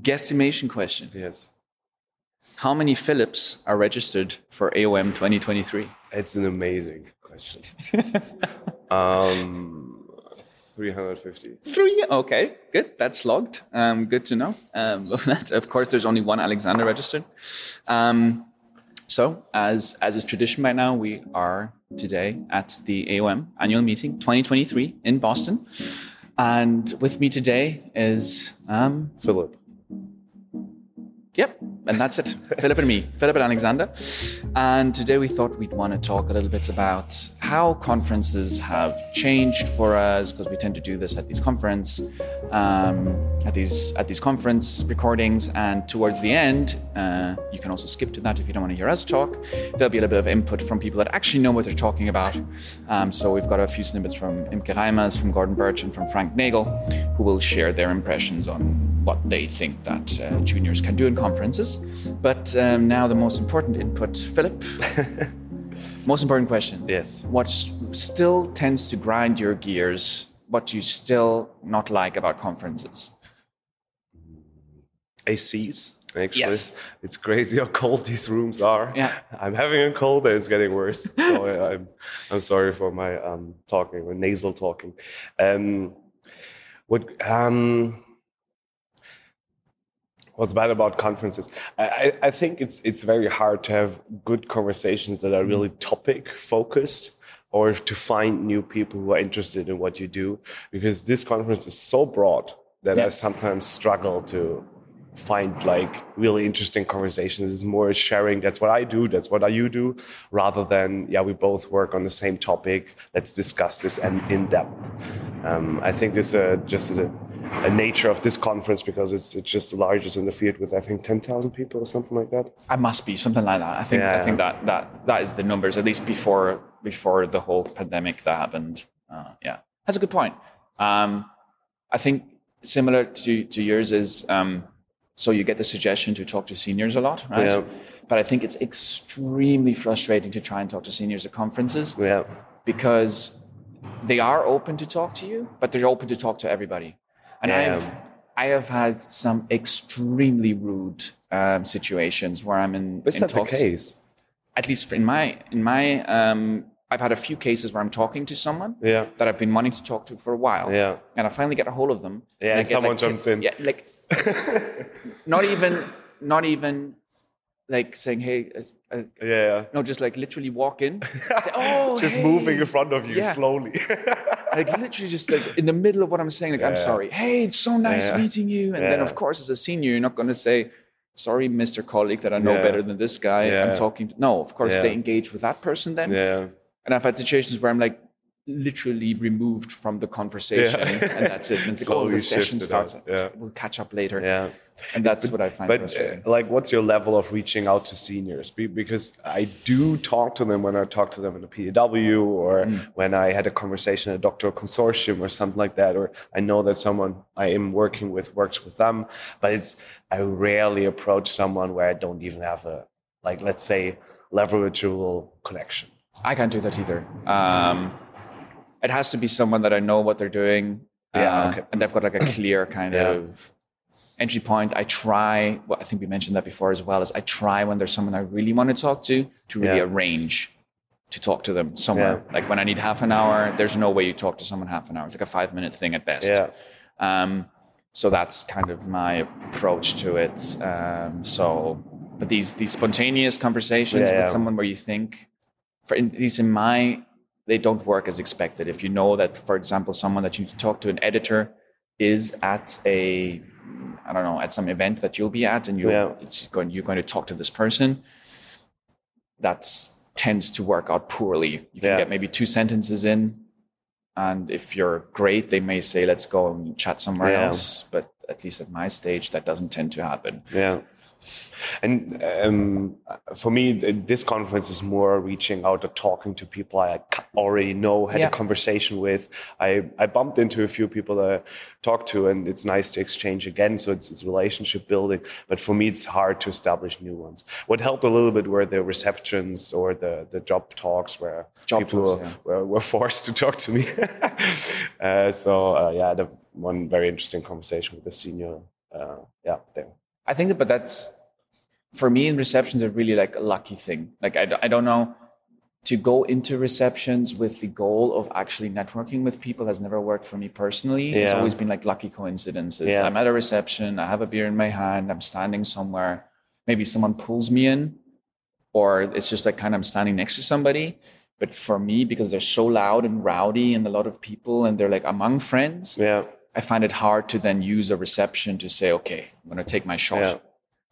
Guesstimation question. Yes. How many Philips are registered for AOM 2023? It's an amazing question. um, 350. Three. Okay, good. That's logged. Um, good to know. Um, of course, there's only one Alexander registered. Um, so, as as is tradition by now, we are today at the AOM annual meeting 2023 in Boston, and with me today is um, Philipp. Yep, and that's it. Philipp and me, Philipp and Alexander. And today we thought we'd want to talk a little bit about how conferences have changed for us because we tend to do this at these conference, um, at these at these conference recordings. And towards the end, uh, you can also skip to that if you don't want to hear us talk. There'll be a little bit of input from people that actually know what they're talking about. Um, so we've got a few snippets from Imke Reimers, from Gordon Burtch, and from Frank Nagle, who will share their impressions on what they think that uh, juniors can do in conferences. But um, now the most important input, Philipp. most important question. Yes. What still tends to grind your gears? What do you still not like about conferences? ACs. Actually, Yes. it's crazy how cold these rooms are. Yeah. I'm having a cold and it's getting worse. So I- I'm, I'm sorry for my um, talking or nasal talking. Um, what um, what's bad about conferences? I, I think it's it's very hard to have good conversations that are really topic focused or to find new people who are interested in what you do because this conference is so broad that I sometimes struggle to find like really interesting conversations. It's more sharing. That's what I do. That's what you do, rather than yeah, we both work on the same topic. Let's discuss this and in depth. Um, I think this uh, just a nature of this conference because it's it's just the largest in the field with I think ten thousand people or something like that. I must be something like that. I think I think that that that is the numbers at least before before the whole pandemic that happened. Uh, yeah, that's a good point. Um, I think similar to to yours is um, so you get the suggestion to talk to seniors a lot, right? Yeah. But I think it's extremely frustrating to try and talk to seniors at conferences Yeah, because they are open to talk to you, but they're open to talk to everybody. And. I've I have had some extremely rude um, situations where I'm in. is in that the case? At least in my in my um, I've had a few cases where I'm talking to someone Yeah, that I've been wanting to talk to for a while. yeah, And I finally get a hold of them. Yeah, I and someone tip- jumps in. Yeah, like not even not even like saying, "Hey," uh, uh, yeah. no, just like literally walk in. Say, oh, Just hey." moving in front of you Yeah. slowly. like literally just like in the middle of what I'm saying, like I'm Yeah. sorry. Hey, it's so nice Yeah. meeting you. And then of course, as a senior, you're not going to say, "Sorry, Mr. Colleague, that I know better than this guy." I'm talking. To. No, of course they engage with that person then. yeah. And I've had situations where I'm like literally removed from the conversation, Yeah. and that's it. And the session starts. Yeah. We'll catch up later. Yeah. And that's what I find But frustrating. uh, like, what's your level of reaching out to seniors? Be- Because I do talk to them when I talk to them in the PW or Mm. when I had a conversation at a doctoral consortium or something like that, or I know that someone I am working with works with them. But it's I rarely approach someone where I don't even have a like, let's say, leverageable connection. I can't do that either. Um, it has to be someone that I know what they're doing. Yeah, uh, okay. And they've got like a clear kind Yeah. of entry point. I try, well, I think we mentioned that before as well, is I try when there's someone I really want to talk to, to really Yeah. arrange to talk to them somewhere. Yeah. Like when I need half an hour, there's no way you talk to someone half an hour. It's like a five minute thing at best. Yeah. Um, so that's kind of my approach to it. Um, so, but these these spontaneous conversations Yeah, with someone where you think, for in, at least in my, they don't work as expected. If you know that, for example, someone that you need to talk to, an editor, is at a, I don't know, at some event that you'll be at, and you Yeah. it's going you're going to talk to this person. That tends to work out poorly. You can Yeah. get maybe two sentences in, and if you're great, they may say, let's go and chat somewhere Yeah. else. But at least at my stage, that doesn't tend to happen. Yeah. And um, for me, this conference is more reaching out or talking to people I already know, had Yeah. a conversation with. I, I bumped into a few people that I talked to, and it's nice to exchange again. So it's, it's relationship building. But for me, it's hard to establish new ones. What helped a little bit were the receptions or the, the job talks where Job people talks, were, were, were forced to talk to me. uh, so uh, yeah, I had a, one very interesting conversation with the senior. Uh, yeah, there. I think that, but that's for me in receptions are really like a lucky thing. Like I, I don't know to go into receptions with the goal of actually networking with people has never worked for me personally. It's always been like lucky coincidences. Yeah. I'm at a reception, I have a beer in my hand, I'm standing somewhere, maybe someone pulls me in, or it's just like kind of I'm standing next to somebody. But for me, because they're so loud and rowdy and a lot of people and they're like among friends, Yeah. I find it hard to then use a reception to say, okay, I'm gonna take my shot. Yeah.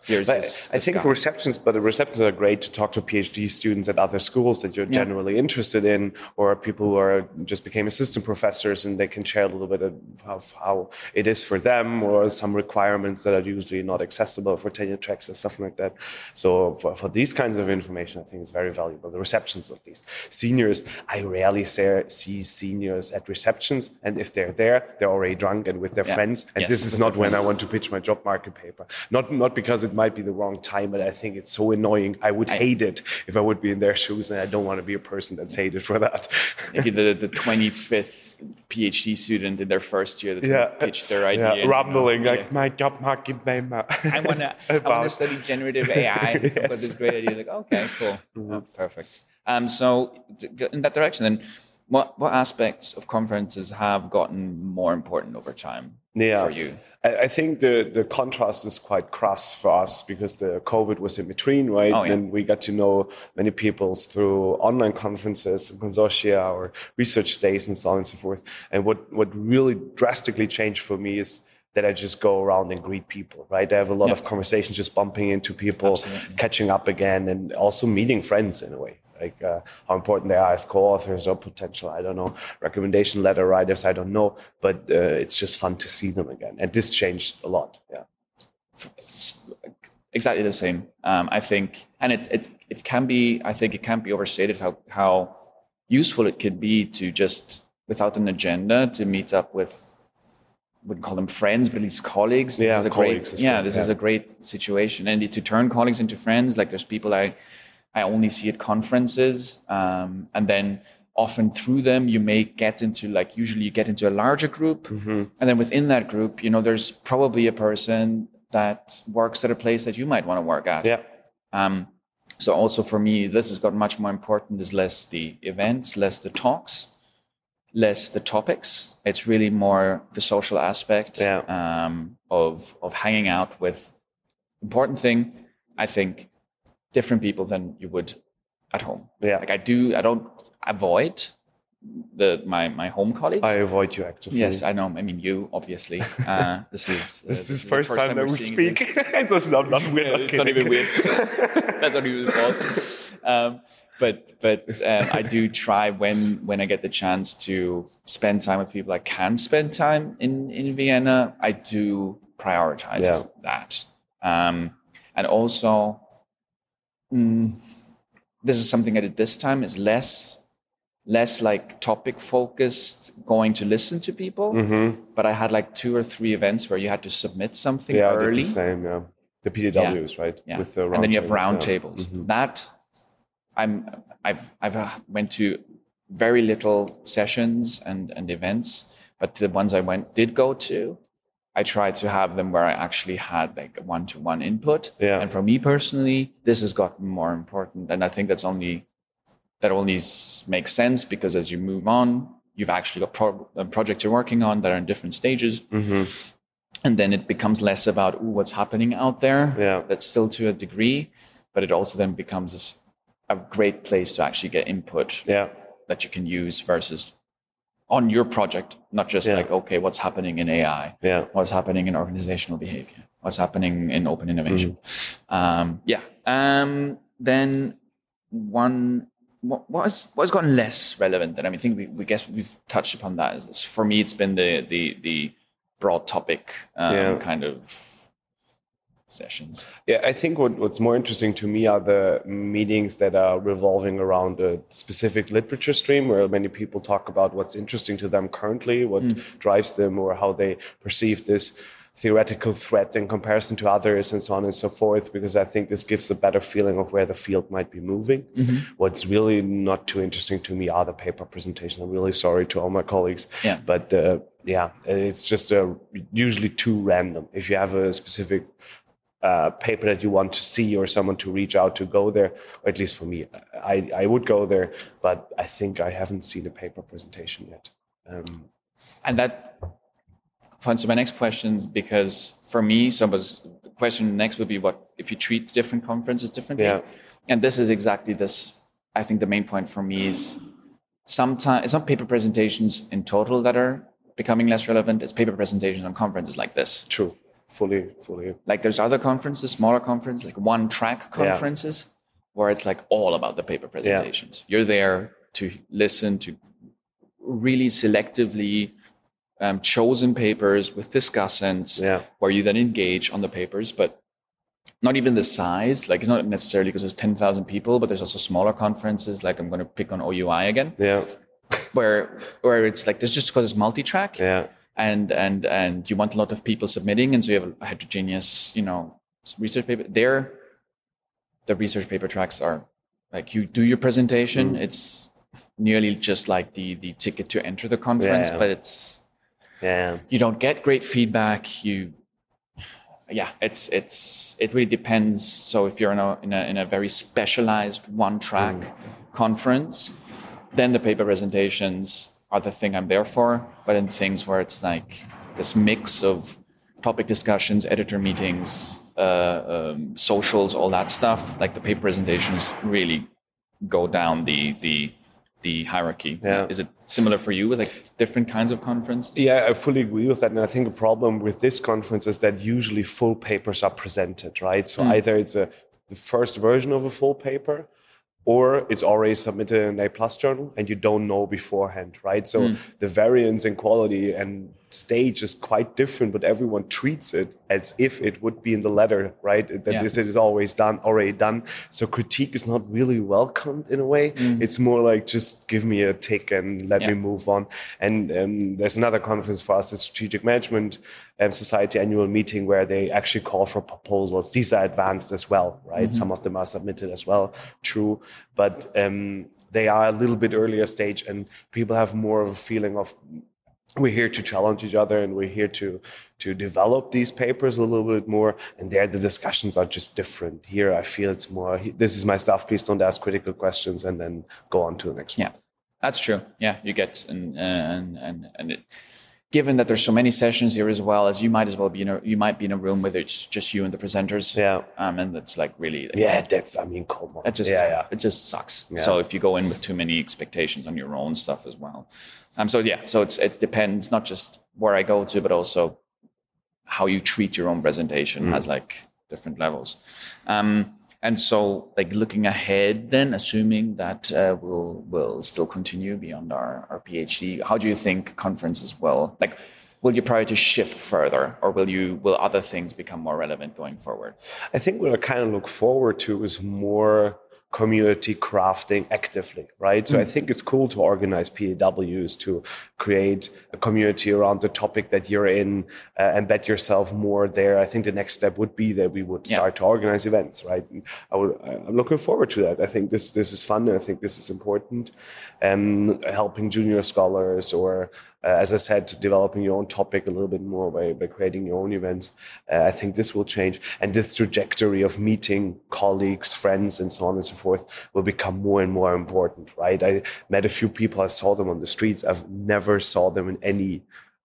Here's But this. I think guy. receptions, but the receptions are great to talk to PhD students at other schools that you're Yeah. generally interested in, or people who are just became assistant professors and they can share a little bit of of how it is for them, or some requirements that are usually not accessible for tenure tracks and stuff like that. So for, for these kinds of information, I think it's very valuable. The receptions, at least. Seniors, I rarely say, see seniors at receptions, and if they're there, they're already drunk and with their Yeah. friends, and Yes, this is not when I want to pitch my job market paper. Not not because it might be the wrong time, but I think it's so annoying. I would hate it if I would be in their shoes, and I don't want to be a person that's hated for that. maybe the, the 25th PhD student in their first year that's yeah, going to pitch their idea. yeah, rumbling yeah. like my job market paper. I want to I want to study generative AI. I've got this great idea. Like, okay, cool, Mm-hmm. Oh, perfect. Um, so in that direction, then what what aspects of conferences have gotten more important over time Yeah. for you? I, I think the, the contrast is quite crass for us because the COVID was in between, right? Oh, yeah. And we got to know many people through online conferences, consortia, or research days, and so on and so forth. And what, what really drastically changed for me is that I just go around and greet people, right? I have a lot Yeah. of conversations just bumping into people, Absolutely. catching up again, and also meeting friends in a way. Like uh, how important they are as co-authors or potential, I don't know, recommendation letter writers, I don't know, but uh, it's just fun to see them again. And this changed a lot. Yeah. exactly the same. Um, I think, and it, it it can be. I think it can't be overstated how how useful it could be to just without an agenda to meet up with. Wouldn't call them friends, but at least colleagues. Yeah, this is a colleagues great. Yeah, great, this is a great situation, and to turn colleagues into friends. Like there's people I, I only see at conferences, um, and then often through them you may get into like usually you get into a larger group, Mm-hmm. and then within that group, you know, there's probably a person that works at a place that you might want to work at. Yeah. Um, so also for me, this has got much more important. Is less the events, less the talks, less the topics. It's really more the social aspect Yeah. um, of of hanging out with. Important thing, I think, different people than you would at home. Yeah. Like I do, I don't avoid the my my home colleagues. I avoid you actively. Yes, I know. I mean, you obviously. Uh, this is uh, This is the first time that we're we speak. it was not, not, not it's not even weird. That's not even false. Um, but but um, I do try when when I get the chance to spend time with people I can spend time in in Vienna. I do prioritize Yeah. that, um, and also. mm, this is something I did this time is less less like topic focused going to listen to people but i had like two or three events where you had to submit something Yeah, early the same. Yeah, the PDWs, right? yeah With the and then you have round tables, yeah. tables that i'm i've i've uh, went to very little sessions and and events but the ones i went did go to i tried to have them where i actually had like a one-to-one input Yeah. and for me personally this has gotten more important and i think that's only that only makes sense because as you move on you've actually got pro- uh, projects you're working on that are in different stages Mm-hmm. and then it becomes less about Ooh, what's happening out there Yeah. that's still to a degree but it also then becomes a great place to actually get input Yeah, that you can use versus on your project not just Yeah. like okay what's happening in ai yeah, what's happening in organizational behavior what's happening in open innovation Mm-hmm. um, yeah um, then one what what has what has gotten less relevant and i mean, I think we, we guess we've touched upon that is this. for me it's been the the the broad topic um, Yeah. kind of sessions yeah. I think what, what's more interesting to me are the meetings that are revolving around a specific literature stream, where many people talk about what's interesting to them currently, what Mm. drives them, or how they perceive this theoretical threat in comparison to others and so on and so forth because i think this gives a better feeling of where the field might be moving Mm-hmm. what's really not too interesting to me are the paper presentations i'm really sorry to all my colleagues Yeah. but uh, yeah it's just uh, usually too random if you have a specific uh, paper that you want to see or someone to reach out to go there, or at least for me, I, I would go there, but I think I haven't seen a paper presentation yet. Um, and that points to my next questions because for me, so was the question next would be what if you treat different conferences differently? Yeah. And this is exactly this. I think the main point for me is sometimes it's not paper presentations in total that are becoming less relevant. It's paper presentations on conferences like this. True. Fully, fully. Like there's other conferences, smaller conferences, like one track conferences, yeah. where it's like all about the paper presentations. Yeah. You're there to listen to really selectively um, chosen papers with discussants yeah. where you then engage on the papers, but not even the size. Like it's not necessarily because there's 10,000 people, but there's also smaller conferences. Like I'm going to pick on OUI again. Yeah. where, where it's like, there's just because it's multi-track. Yeah. And, and, and you want a lot of people submitting. And so you have a heterogeneous, you know, research paper there. The research paper tracks are like you do your presentation. Mm. It's nearly just like the, the ticket to enter the conference, yeah. but it's, yeah you don't get great feedback you yeah it's it's it really depends so if you're in a in a, in a very specialized one track mm. conference then the paper presentations are the thing i'm there for but in things where it's like this mix of topic discussions editor meetings uh, um, socials all that stuff like the paper presentations really go down the the the hierarchy. Yeah. Is it similar for you with like different kinds of conferences? Yeah, I fully agree with that. And I think a problem with this conference is that usually full papers are presented, right? So mm. either it's a the first version of a full paper or it's already submitted in a plus journal and you don't know beforehand right so mm. the variance in quality and stage is quite different but everyone treats it as if it would be in the letter right that yeah. this is always done already done so critique is not really welcomed in a way mm. it's more like just give me a tick and let yeah. me move on and um, there's another conference for us the strategic management um, society annual meeting where they actually call for proposals. These are advanced as well right? Mm-hmm. some of them are submitted as well true. But um, they are a little bit earlier stage and people have more of a feeling of we're here to challenge each other and we're here to to develop these papers a little bit more. And there the discussions are just different. Here i feel it's more this is my stuff please don't ask critical questions and then go on to the next one. Yeah that's true. Yeah you get and and and, and it, given that there's so many sessions here as well as you might as well be in a you might be in a room where it's just you and the presenters yeah um and that's like really like, yeah that's i mean come on it just yeah, yeah. it just sucks yeah. so if you go in with too many expectations on your own stuff as well um so yeah so it's it depends not just where i go to but also how you treat your own presentation mm. has like different levels um and so, like looking ahead, then assuming that uh, we'll will still continue beyond our, our PhD, how do you think conferences will like? Will your priority shift further, or will you will other things become more relevant going forward? I think what I kind of look forward to is more community crafting actively, right? So mm. I think it's cool to organize PDWs to create a community around the topic that you're in, uh, embed yourself more there. I think the next step would be that we would start yeah. to organize events, right? I would, I'm looking forward to that. I think this this is fun. I think this is important. Um, helping junior scholars or uh, as I said, developing your own topic a little bit more by, by creating your own events. Uh, I think this will change. And this trajectory of meeting colleagues, friends, and so on and so forth will become more and more important, right? I met a few people, I saw them on the streets. I've never saw them in any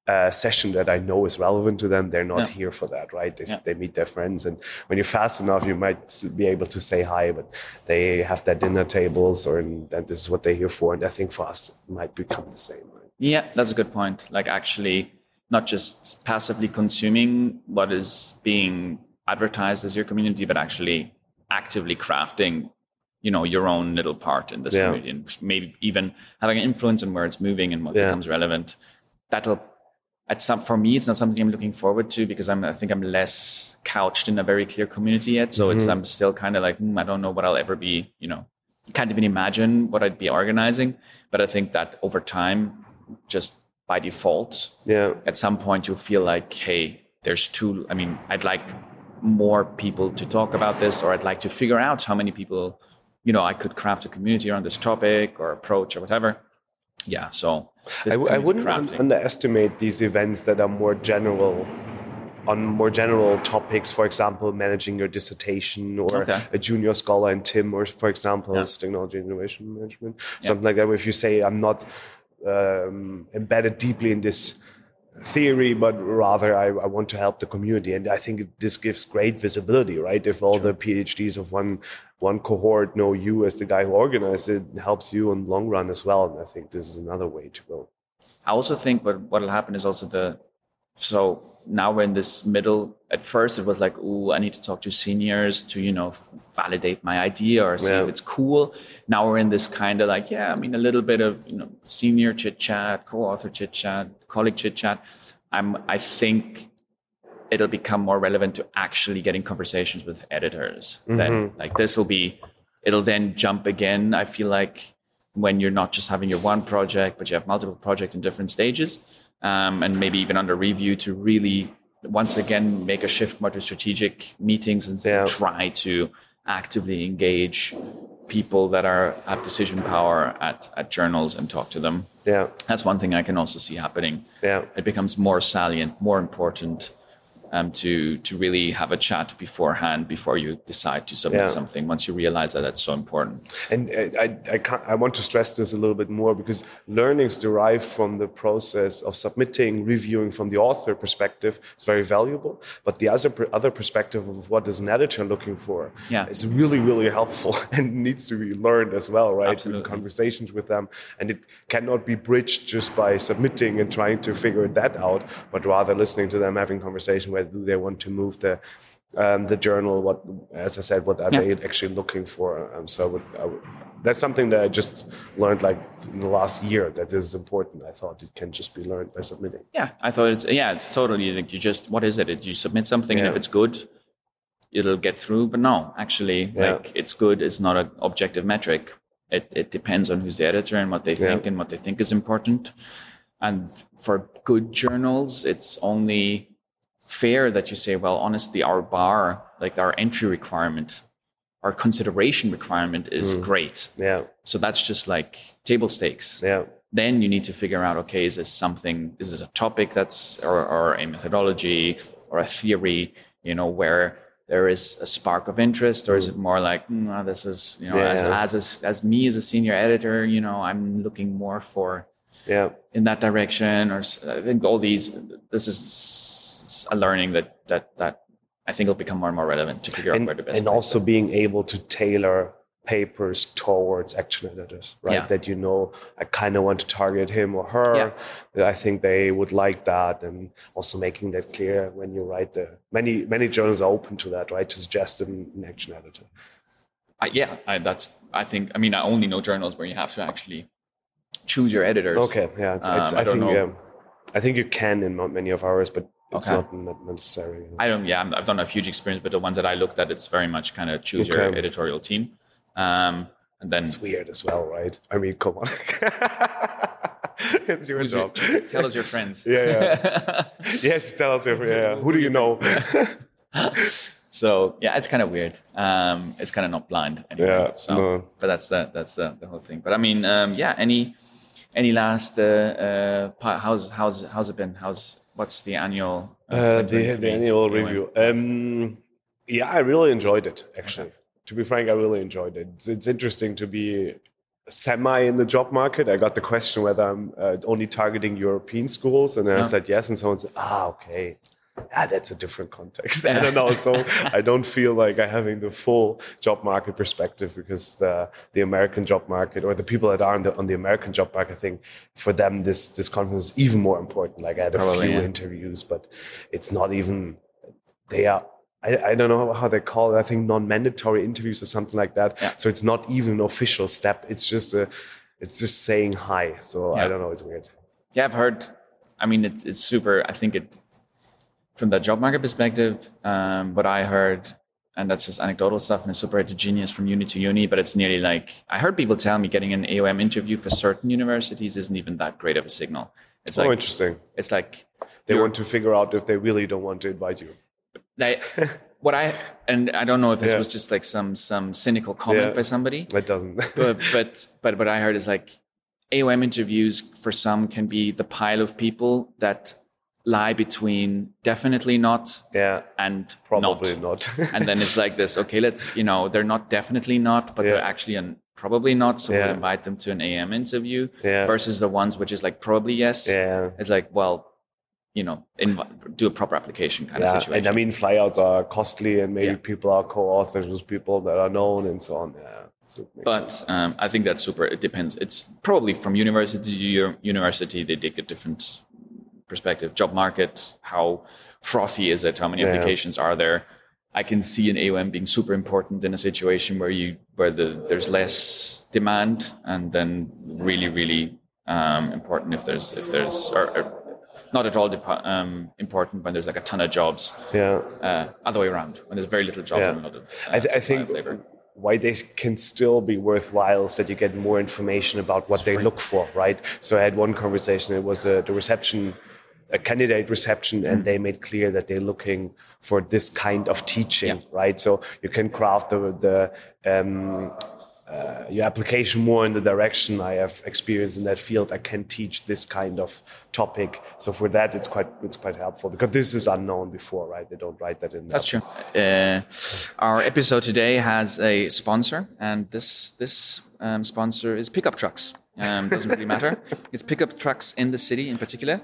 uh, session that I know is relevant to them, they're not yeah. here for that, right? They, yeah. they meet their friends, and when you're fast enough, you might be able to say hi, but they have their dinner tables, or and this is what they're here for. And I think for us, it might become the same. Yeah, that's a good point. Like actually not just passively consuming what is being advertised as your community, but actually actively crafting, you know, your own little part in this yeah. community and maybe even having an influence on where it's moving and what yeah. becomes relevant. That'll at some for me it's not something i'm looking forward to because i'm i think i'm less couched in a very clear community yet so mm-hmm. it's i'm still kind of like mm, i don't know what i'll ever be you know can't even imagine what i'd be organizing but i think that over time just by default. Yeah. At some point, you feel like, hey, there's too. I mean, I'd like more people to talk about this, or I'd like to figure out how many people, you know, I could craft a community around this topic or approach or whatever. Yeah. So I, I, wouldn't un- underestimate these events that are more general on more general topics, for example, managing your dissertation or Okay. a junior scholar in TIM, or for example, Yeah. technology and innovation management, something like that. If you say, I'm not um, embedded deeply in this theory, but rather I, I want to help the community. And I think this gives great visibility, right? If all the PhDs of one one cohort know you as the guy who organized it, it helps you in the long run as well. And I think this is another way to go. I also think what what will happen is also the so now we're in this middle. At first, it was like, oh, I need to talk to seniors to you know validate my idea or see Yeah. if it's cool. Now we're in this kind of like, yeah, I mean, a little bit of you know senior chit chat, co-author chit chat, colleague chit chat. I'm I think it'll become more relevant to actually getting conversations with editors. Then mm-hmm. like this will be, it'll then jump again. I feel like when you're not just having your one project, but you have multiple projects in different stages, um, and maybe even under review to really once again make a shift more to strategic meetings and Yeah. try to actively engage people that are have decision power at, at journals and talk to them. Yeah. That's one thing I can also see happening. Yeah. It becomes more salient, more important um, to to really have a chat beforehand before you decide to submit Yeah. something. Once you realize that that's so important. And I, I, I, can't, I want to stress this a little bit more because learnings derived from the process of submitting, reviewing from the author perspective is very valuable. But the other, other perspective of what is an editor looking for Yeah. is really, really helpful and needs to be learned as well, right? Conversations with them. And it cannot be bridged just by submitting and trying to figure that out, but rather listening to them, having conversation where do they want to move the um, the journal, what, as I said, what are Yeah. they actually looking for? Um, so I would, I would, that's something that I just learned like in the last year that is important. I thought it can just be learned by submitting. Yeah, I thought it's yeah, it's totally like you just what is it? You submit something, and if it's good, it'll get through. But no, actually, Yeah. like it's good It's not an objective metric. It it depends on who's the editor and what they think Yeah. and what they think is important. And for good journals, it's only fair that you say, well, honestly, our bar, like our entry requirement, our consideration requirement is great. Yeah, So that's just like table stakes. Yeah, then you need to figure out okay is this something is this a topic that's or, or a methodology or a theory you know where there is a spark of interest or is it more like mm, ah, this is you know as, Yeah. as as as me as a senior editor you know i'm looking more for yeah, in that direction or I think all these this is a learning that that that i think will become more and more relevant to figure out where the best and also being able to tailor papers towards action editors, right? Yeah. That you know, I kind of want to target him or her. I think they would like that, and also making that clear when you write the many many journals are open to that, right? To suggest an, an action editor. I, yeah, I, that's. I think. I mean, I only know journals where you have to actually choose your editors. Okay, yeah, it's, it's, Um, I I, don't think know. yeah, I think you can in not many of ours, but it's Okay. not, necessary. I don't. Yeah, I'm- I've done a huge experience, but the ones that I looked at, it's very much kind of choose your editorial team, um, and then It's weird as well, right? I mean, come on, it's your who's your- job. tell us your friends. Yeah, yeah. yes, tell us. If, yeah, who do you know? So yeah, it's kind of weird. Um, it's kind of not blind anymore. Yeah, so, no. but that's the that's the, the whole thing. But I mean, um, yeah. Any any last uh, uh, how's how's how's it been? How's what's the annual uh, Uh, the, the annual review. Um, yeah, I really enjoyed it. Actually, to be frank, I really enjoyed it. It's, it's interesting to be semi in the job market. I got the question whether I'm uh, only targeting European schools, and then I said yes, and someone said, "Ah, okay." Ah, that's a different context. I don't know. So I don't feel like I'm having the full job market perspective because the the American job market or the people that are on the on the American job market, I think for them this this conference is even more important. Like I had a Probably, few yeah. interviews, but it's not even they are I, I don't know how they call it. I think non-mandatory interviews or something like that. Yeah. So it's not even an official step. It's just a it's just saying hi. So Yeah. I don't know, it's weird. Yeah, I've heard. I mean, it's it's super. I think it from the job market perspective. Um, what I heard, and that's just anecdotal stuff, and it's super heterogeneous from uni to uni. But it's nearly like I heard people tell me getting an AOM interview for certain universities isn't even that great of a signal. It's oh, like interesting. it's like They want to figure out if they really don't want to invite you. they, what I and I don't know if this Yeah. was just like some some cynical comment Yeah. by somebody, That doesn't. but but but what I heard is like AOM interviews for some can be the pile of people that lie between definitely not Yeah. and Probably not. not. and then it's like this. Okay, let's you know they're not definitely not, but they're actually an probably not. So Yeah. we'll invite them to an AM interview. Yeah. Versus the ones which is like probably yes. yeah. It's like well, you know, inv- do a proper application kind Yeah, of situation. and I mean, flyouts are costly, and maybe Yeah. people are co-authors with people that are known and so on. Yeah, so it makes sense. but um, I think that's super. It depends. It's probably from university to u- university they take a different perspective. Job market, how frothy is it? How many Yeah. applications are there? I can see an AOM being super important in a situation where you where the there's less demand, and then really really um, important if there's if there's or, or not at all depa- um, important when there's like a ton of jobs. yeah, Uh, other way around when there's very little jobs Yeah. and a lot of. Uh, I, th- I think of labor. why they can still be worthwhile is that you get more information about what they look for, right? So I had one conversation. It was uh, the reception, a candidate reception, Mm. and they made clear that they're looking for this kind of teaching, right? So you can craft the the um, uh, your application more in the direction I have experience in that field. I can teach this kind of topic. So for that, it's quite it's quite helpful because this is unknown before, right? They don't write that in. That's true. Uh, our episode today has a sponsor, and this this um, sponsor is pickup trucks. Um, doesn't really matter. It's pickup trucks in the city, in particular,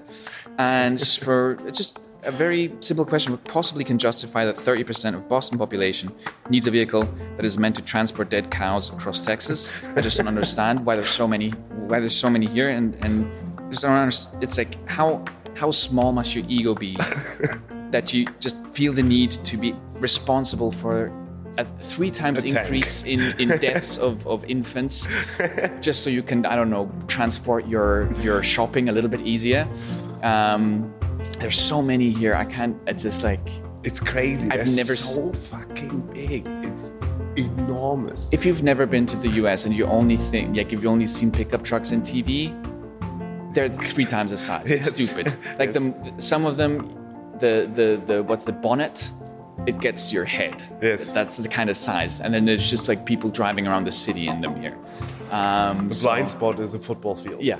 and for it's just a very simple question. What possibly can justify that 30% of Boston population needs a vehicle that is meant to transport dead cows across Texas? I just don't understand why there's so many why there's so many here, and and just don't understand. It's like how how small must your ego be that you just feel the need to be responsible for a three times A increase in, in deaths of, of infants just so you can i don't know transport your your shopping a little bit easier. Um, there's so many here i can't it's just like It's crazy. I've They're never so fucking big. It's enormous. if you've never been to the us and you only think like if you only seen pickup trucks in tv they're three times the size. It's stupid. Like the some of them the the the what's the bonnet it gets your head Yes. that's the kind of size and then there's just like people driving around the city in them here um, the so- blind spot is a football field. yeah,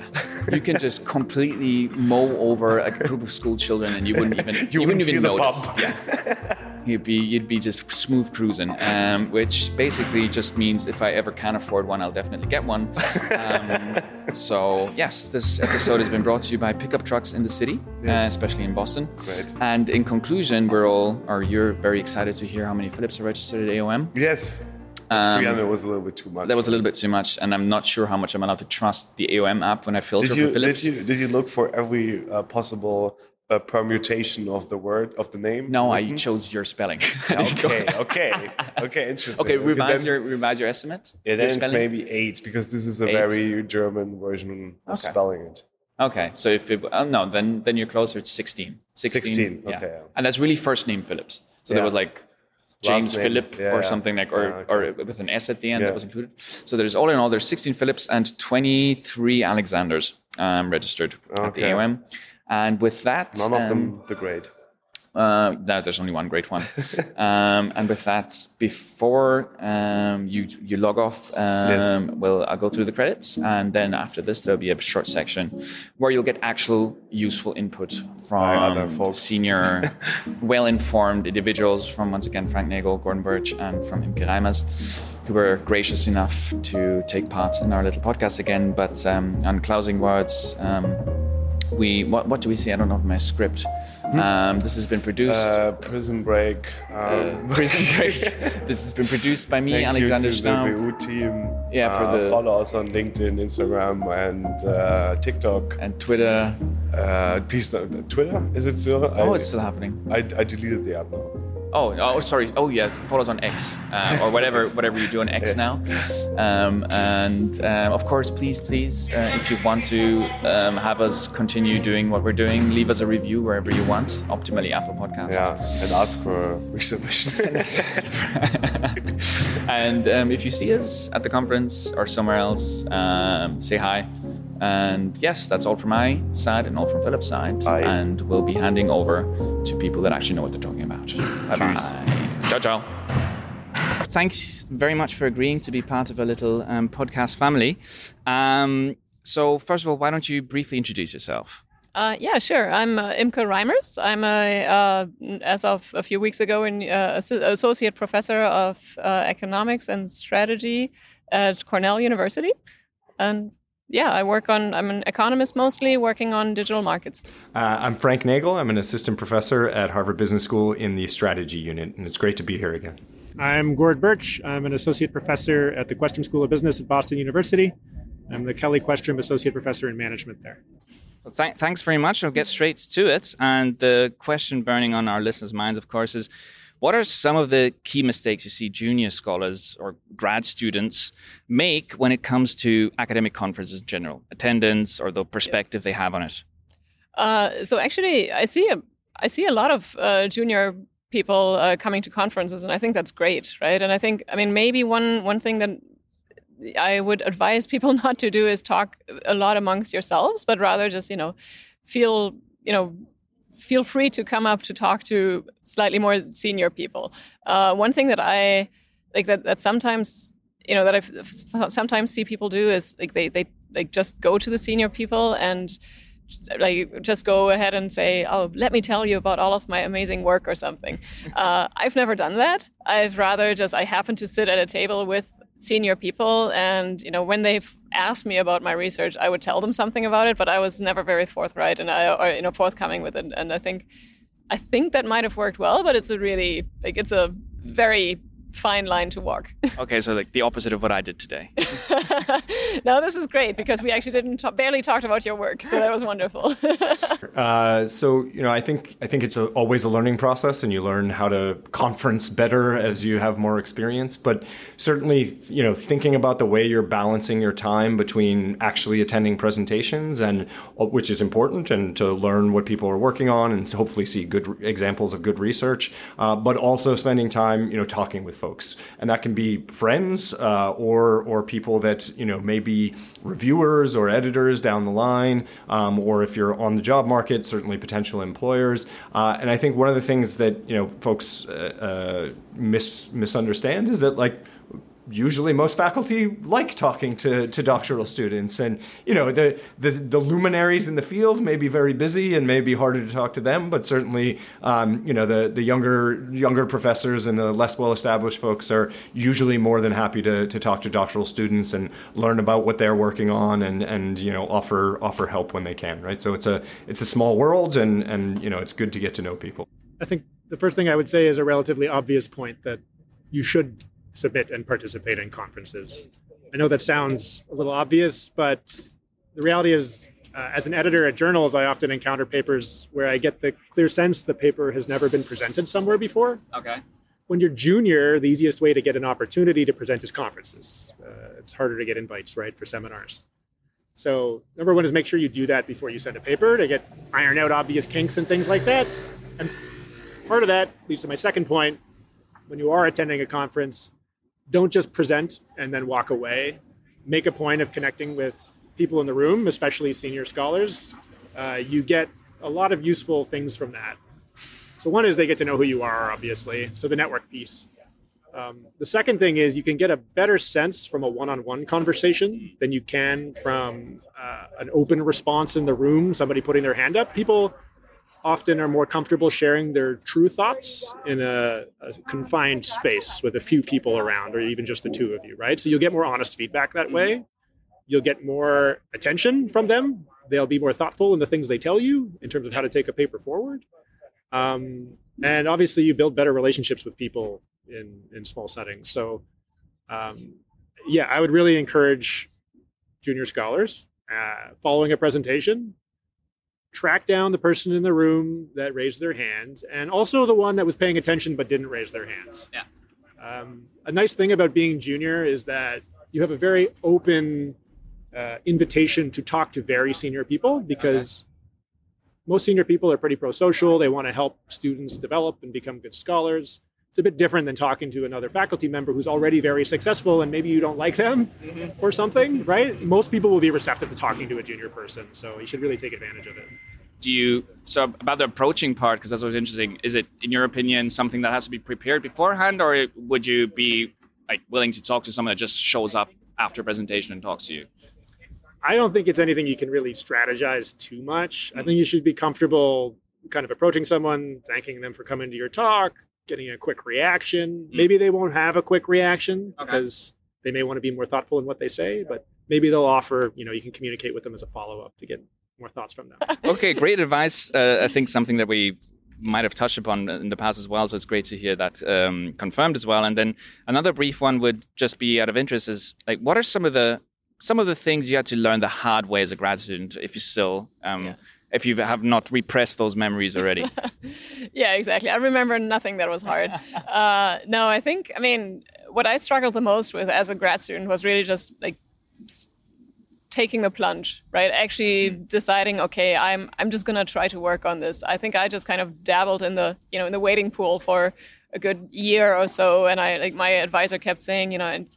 you can just completely mow over a group of school children, and you wouldn't even you, You wouldn't, wouldn't even notice. bump. Yeah, you'd be you'd be just smooth cruising, um, which basically just means if I ever can afford one, I'll definitely get one. Um, so yes, this episode has been brought to you by pickup trucks in the city, uh, especially in Boston. Great. And in conclusion, we're all, or you're very excited to hear how many Philips are registered at AOM. Yes. Um, 300 was a little bit too much. That was a little bit too much, and I'm not sure how much I'm allowed to trust the AOM app when I filter did you, for Philips. Did you, did you look for every uh, possible uh, permutation of the word, of the name? No, I chose your spelling. Okay, okay, okay, interesting. okay, revise then, your revise your estimate. Yeah, your spelling? maybe eight because this is a Eight. very German version of Okay. spelling it. Okay, so if it, oh, no, then then you're closer. It's 16. 16, 16, yeah. okay, yeah. And that's really first name Phillips. So there was like James name, Philip yeah, or yeah. something like, or, Yeah, okay. or with an S at the end Yeah. that was included. So there's all in all, there's 16 Phillips and 23 Alexanders um, registered at the Okay. AOM. And with that, None of um, them the great. Uh, no, there's only one great one. um, and with that, before um, you you log off, um, Yes. well, I'll go through the credits, and then after this, there'll be a short section where you'll get actual useful input from senior, well-informed individuals from once again Frank Nagle, Gordon Burtch, and from Imke Reimers, who were gracious enough to take part in our little podcast again. But um, on closing words. We what, what do we see? I don't know my script. Um, this has been produced. Uh, prison break. Um, uh, Prison Break. this has been produced by me, Thank Alexander you to the VU team. Yeah, for Uh, the- follow us on LinkedIn, Instagram, and uh, TikTok. and Twitter. Uh, please, Twitter is it still? Oh, I, it's still happening. I, I deleted the app now. Oh, oh, sorry. Oh, yeah. Follow us on X uh, or whatever, whatever you do on X now. Um, and uh, of course, please, please, uh, if you want to um, have us continue doing what we're doing, leave us a review wherever you want. Optimally, Apple Podcasts. Yeah, and ask for resubmission. and um, if you see us at the conference or somewhere else, um, say hi. And yes, that's all from my side and all from Philipp's side. Aye. And we'll be handing over to people that actually know what they're talking about. Bye bye. Ciao, ciao. Thanks very much for agreeing to be part of a little um, podcast family. Um, so, first of all, why don't you briefly introduce yourself? Uh, yeah, sure. I'm uh, Imke Reimers. I'm a, uh, as of a few weeks ago, an uh, associate professor of uh, economics and strategy at Cornell University, and yeah, I work on. I'm an economist mostly, working on digital markets. Uh, I'm Frank Nagle. I'm an assistant professor at Harvard Business School in the strategy unit, and it's great to be here again. I'm Gord Burtch. I'm an associate professor at the Questrom School of Business at Boston University. I'm the Kelli Questrom Associate Professor in Management there. Well, th- thanks very much. I'll get straight to it. And the question burning on our listeners' minds, of course, is what are some of the key mistakes you see junior scholars or grad students make when it comes to academic conferences in general, attendance or the perspective they have on it? Uh, so actually, I see a I see a lot of uh, junior people uh, coming to conferences, and I think that's great, right? And I think, I mean, maybe one one thing that I would advise people not to do is talk a lot amongst yourselves, but rather just you know feel you know feel free to come up to talk to slightly more senior people. Uh, one thing that I like that that sometimes you know that I sometimes see people do is like they they like just go to the senior people and like just go ahead and say, "Oh, let me tell you about all of my amazing work" or something. Uh, I've never done that. I've rather just I happen to sit at a table with senior people and you know when they've asked me about my research i would tell them something about it but i was never very forthright and i or you know forthcoming with it and i think i think that might have worked well but it's a really like it's a very fine line to walk. okay, so like the opposite of what I did today. no, this is great because we actually didn't talk, barely talked about your work, so that was wonderful. uh, so you know, I think I think it's a, always a learning process, and you learn how to conference better as you have more experience. But certainly, you know, thinking about the way you're balancing your time between actually attending presentations and uh, which is important, and to learn what people are working on, and hopefully see good examples of good research, uh, but also spending time, you know, talking with folks, and that can be friends uh, or or people that you know maybe reviewers or editors down the line, um, or if you're on the job market, certainly potential employers. Uh, and I think one of the things that you know folks uh, uh mis- misunderstand is that like usually most faculty like talking to, to doctoral students. And you know the, the, the luminaries in the field may be very busy and may be harder to talk to them but certainly um, you know the, the younger younger professors and the less well established folks are usually more than happy to, to talk to doctoral students and learn about what they're working on and, and you know offer offer help when they can right? So it's a it's a small world and and you know it's good to get to know people. I think the first thing I would say is a relatively obvious point that you should submit and participate in conferences. I know that sounds a little obvious, but the reality is, uh, as an editor at journals, I often encounter papers where I get the clear sense the paper has never been presented somewhere before. Okay. When you're junior, the easiest way to get an opportunity to present is conferences. Uh, it's harder to get invites, right, for seminars. So, number one is make sure you do that before you send a paper to get iron out obvious kinks and things like that. And part of that leads to my second point. When you are attending a conference, don't just present and then walk away. Make a point of connecting with people in the room, especially senior scholars. Uh, you get a lot of useful things from that. So, one is they get to know who you are, obviously. So, the network piece. Um, the second thing is you can get a better sense from a one on one conversation than you can from uh, an open response in the room, somebody putting their hand up. People often are more comfortable sharing their true thoughts in a, a, confined space with a few people around, or even just the two of you, right? So you'll get more honest feedback that way. You'll get more attention from them. They'll be more thoughtful in the things they tell you in terms of how to take a paper forward. Um, and obviously, you build better relationships with people in, in small settings. So, um, yeah, I would really encourage junior scholars uh, following a presentation track down the person in the room that raised their hand and also the one that was paying attention but didn't raise their hands. Yeah. Um, a nice thing about being junior is that you have a very open uh, invitation to talk to very senior people because okay. most senior people are pretty pro social. They want to help students develop and become good scholars it's a bit different than talking to another faculty member who's already very successful and maybe you don't like them mm-hmm. or something, right? Most people will be receptive to talking to a junior person, so you should really take advantage of it. Do you so about the approaching part because that's what's interesting? Is it, in your opinion, something that has to be prepared beforehand, or would you be like willing to talk to someone that just shows up after presentation and talks to you? I don't think it's anything you can really strategize too much. I think you should be comfortable kind of approaching someone, thanking them for coming to your talk, getting a quick reaction. Maybe they won't have a quick reaction Okay. because they may want to be more thoughtful in what they say, but maybe they'll offer, you know, you can communicate with them as a follow up to get more thoughts from them. okay, great advice. Uh, I think something that we might have touched upon in the past as well. So it's great to hear that um, confirmed as well. And then another brief one would just be out of interest is like, what are some of the some of the things you had to learn the hard way as a grad student if you still um, if you have not repressed those memories already? yeah, exactly. I remember nothing that was hard. uh, no, I think, I mean, what I struggled the most with as a grad student was really just like taking the plunge, right? Actually deciding, okay, I'm I'm just gonna try to work on this. I think I just kind of dabbled in the you know in the waiting pool for a good year or so, and I like my advisor kept saying, you know, and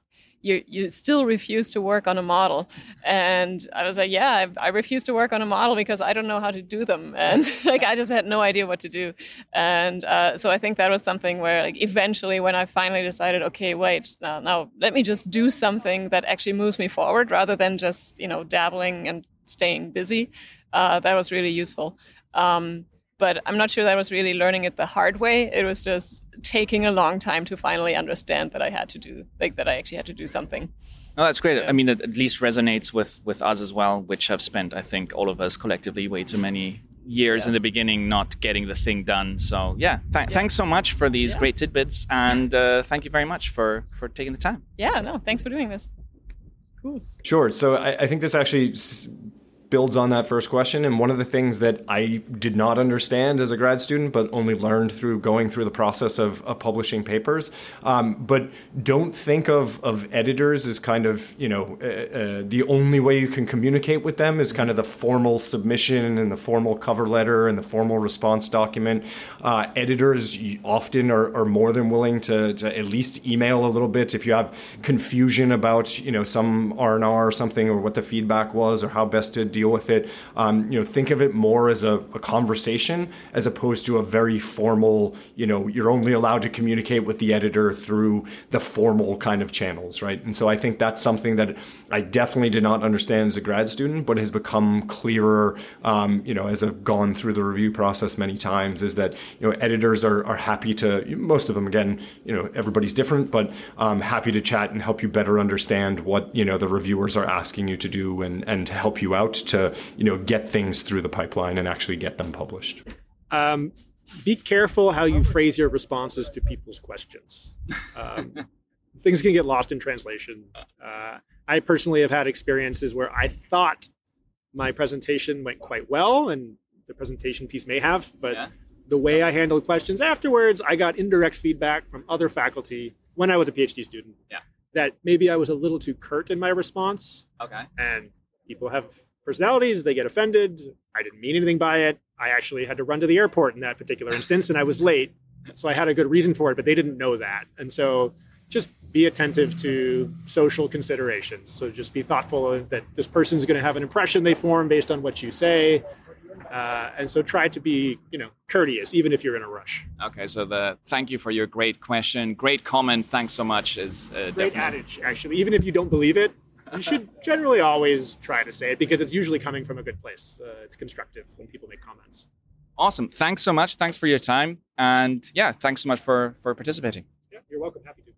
you you still refuse to work on a model, and I was like, yeah, I, I refuse to work on a model because I don't know how to do them, and like I just had no idea what to do, and uh, so I think that was something where like eventually when I finally decided, okay, wait, now now let me just do something that actually moves me forward rather than just you know dabbling and staying busy, uh, that was really useful. Um, but I'm not sure that I was really learning it the hard way. It was just taking a long time to finally understand that I had to do, like that I actually had to do something. Oh, that's great. I mean, it at least resonates with with us as well, which have spent, I think, all of us collectively way too many years in the beginning not getting the thing done. So yeah, th- thanks so much for these Yeah. great tidbits, and uh, thank you very much for for taking the time. Yeah, no, thanks for doing this. Cool. Sure. So I, I think this actually s- builds on that first question. And one of the things that I did not understand as a grad student, but only learned through going through the process of, of publishing papers. Um, but don't think of, of editors as kind of, you know, uh, uh, the only way you can communicate with them is kind of the formal submission and the formal cover letter and the formal response document. Uh, editors often are, are more than willing to, to at least email a little bit if you have confusion about, you know, some R&R or something or what the feedback was or how best to deal with it. Um, you know, think of it more as a, a conversation as opposed to a very formal, you know, you're only allowed to communicate with the editor through the formal kind of channels, right? And so I think that's something that I definitely did not understand as a grad student, but has become clearer, um, you know, as I've gone through the review process many times, is that, you know, editors are, are happy to, most of them, again, you know, everybody's different, but um, happy to chat and help you better understand what, you know, the reviewers are asking you to do and, and to help you out to, you know, get things through the pipeline and actually get them published. Um, be careful how you phrase your responses to people's questions. Um, things can get lost in translation. Uh, I personally have had experiences where I thought my presentation went quite well, and the presentation piece may have, but Yeah. the way I handled questions afterwards, I got indirect feedback from other faculty when I was a PhD student. Yeah. That maybe I was a little too curt in my response, Okay. and people have personalities they get offended i didn't mean anything by it i actually had to run to the airport in that particular instance and i was late so i had a good reason for it but they didn't know that and so just be attentive to social considerations so just be thoughtful that this person's going to have an impression they form based on what you say uh, and so try to be you know courteous even if you're in a rush Okay. So the thank you for your great question, great comment. Thanks so much. Is uh, great definitely- adage actually even if you don't believe it you should generally always try to say it because it's usually coming from a good place uh, it's constructive when people make comments Awesome. Thanks so much. Thanks for your time, and yeah, thanks so much for for participating. Yeah, you're welcome. Happy to.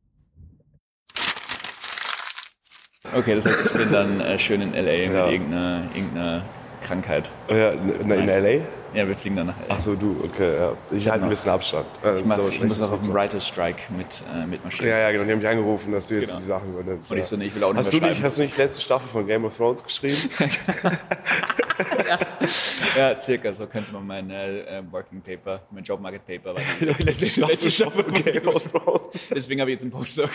Okay, das heißt, ich bin dann äh, schön in LA Ja. mit irgendeiner, irgendeiner Krankheit. Oh Ja, in, in Nice. LA? Ja, wir fliegen dann nach LA. Achso, du, okay, ja. Ich halte ein bisschen Abstand. Ja, ich, mach, aber ich muss noch auf dem Writer's Strike mit, äh, mitmarschieren. Ja, ja, genau. Die haben mich angerufen, dass du jetzt Genau. die Sachen übernimmst. Und ja. ich so, nee, ich will auch nicht hast, mehr du nicht, hast du nicht die letzte Staffel von Game of Thrones geschrieben? Ja, circa, so könnte man mein äh, äh, Working Paper, mein Job Market Paper. die die letzte Staffel von Game of Thrones. Deswegen habe ich jetzt einen Postdoc.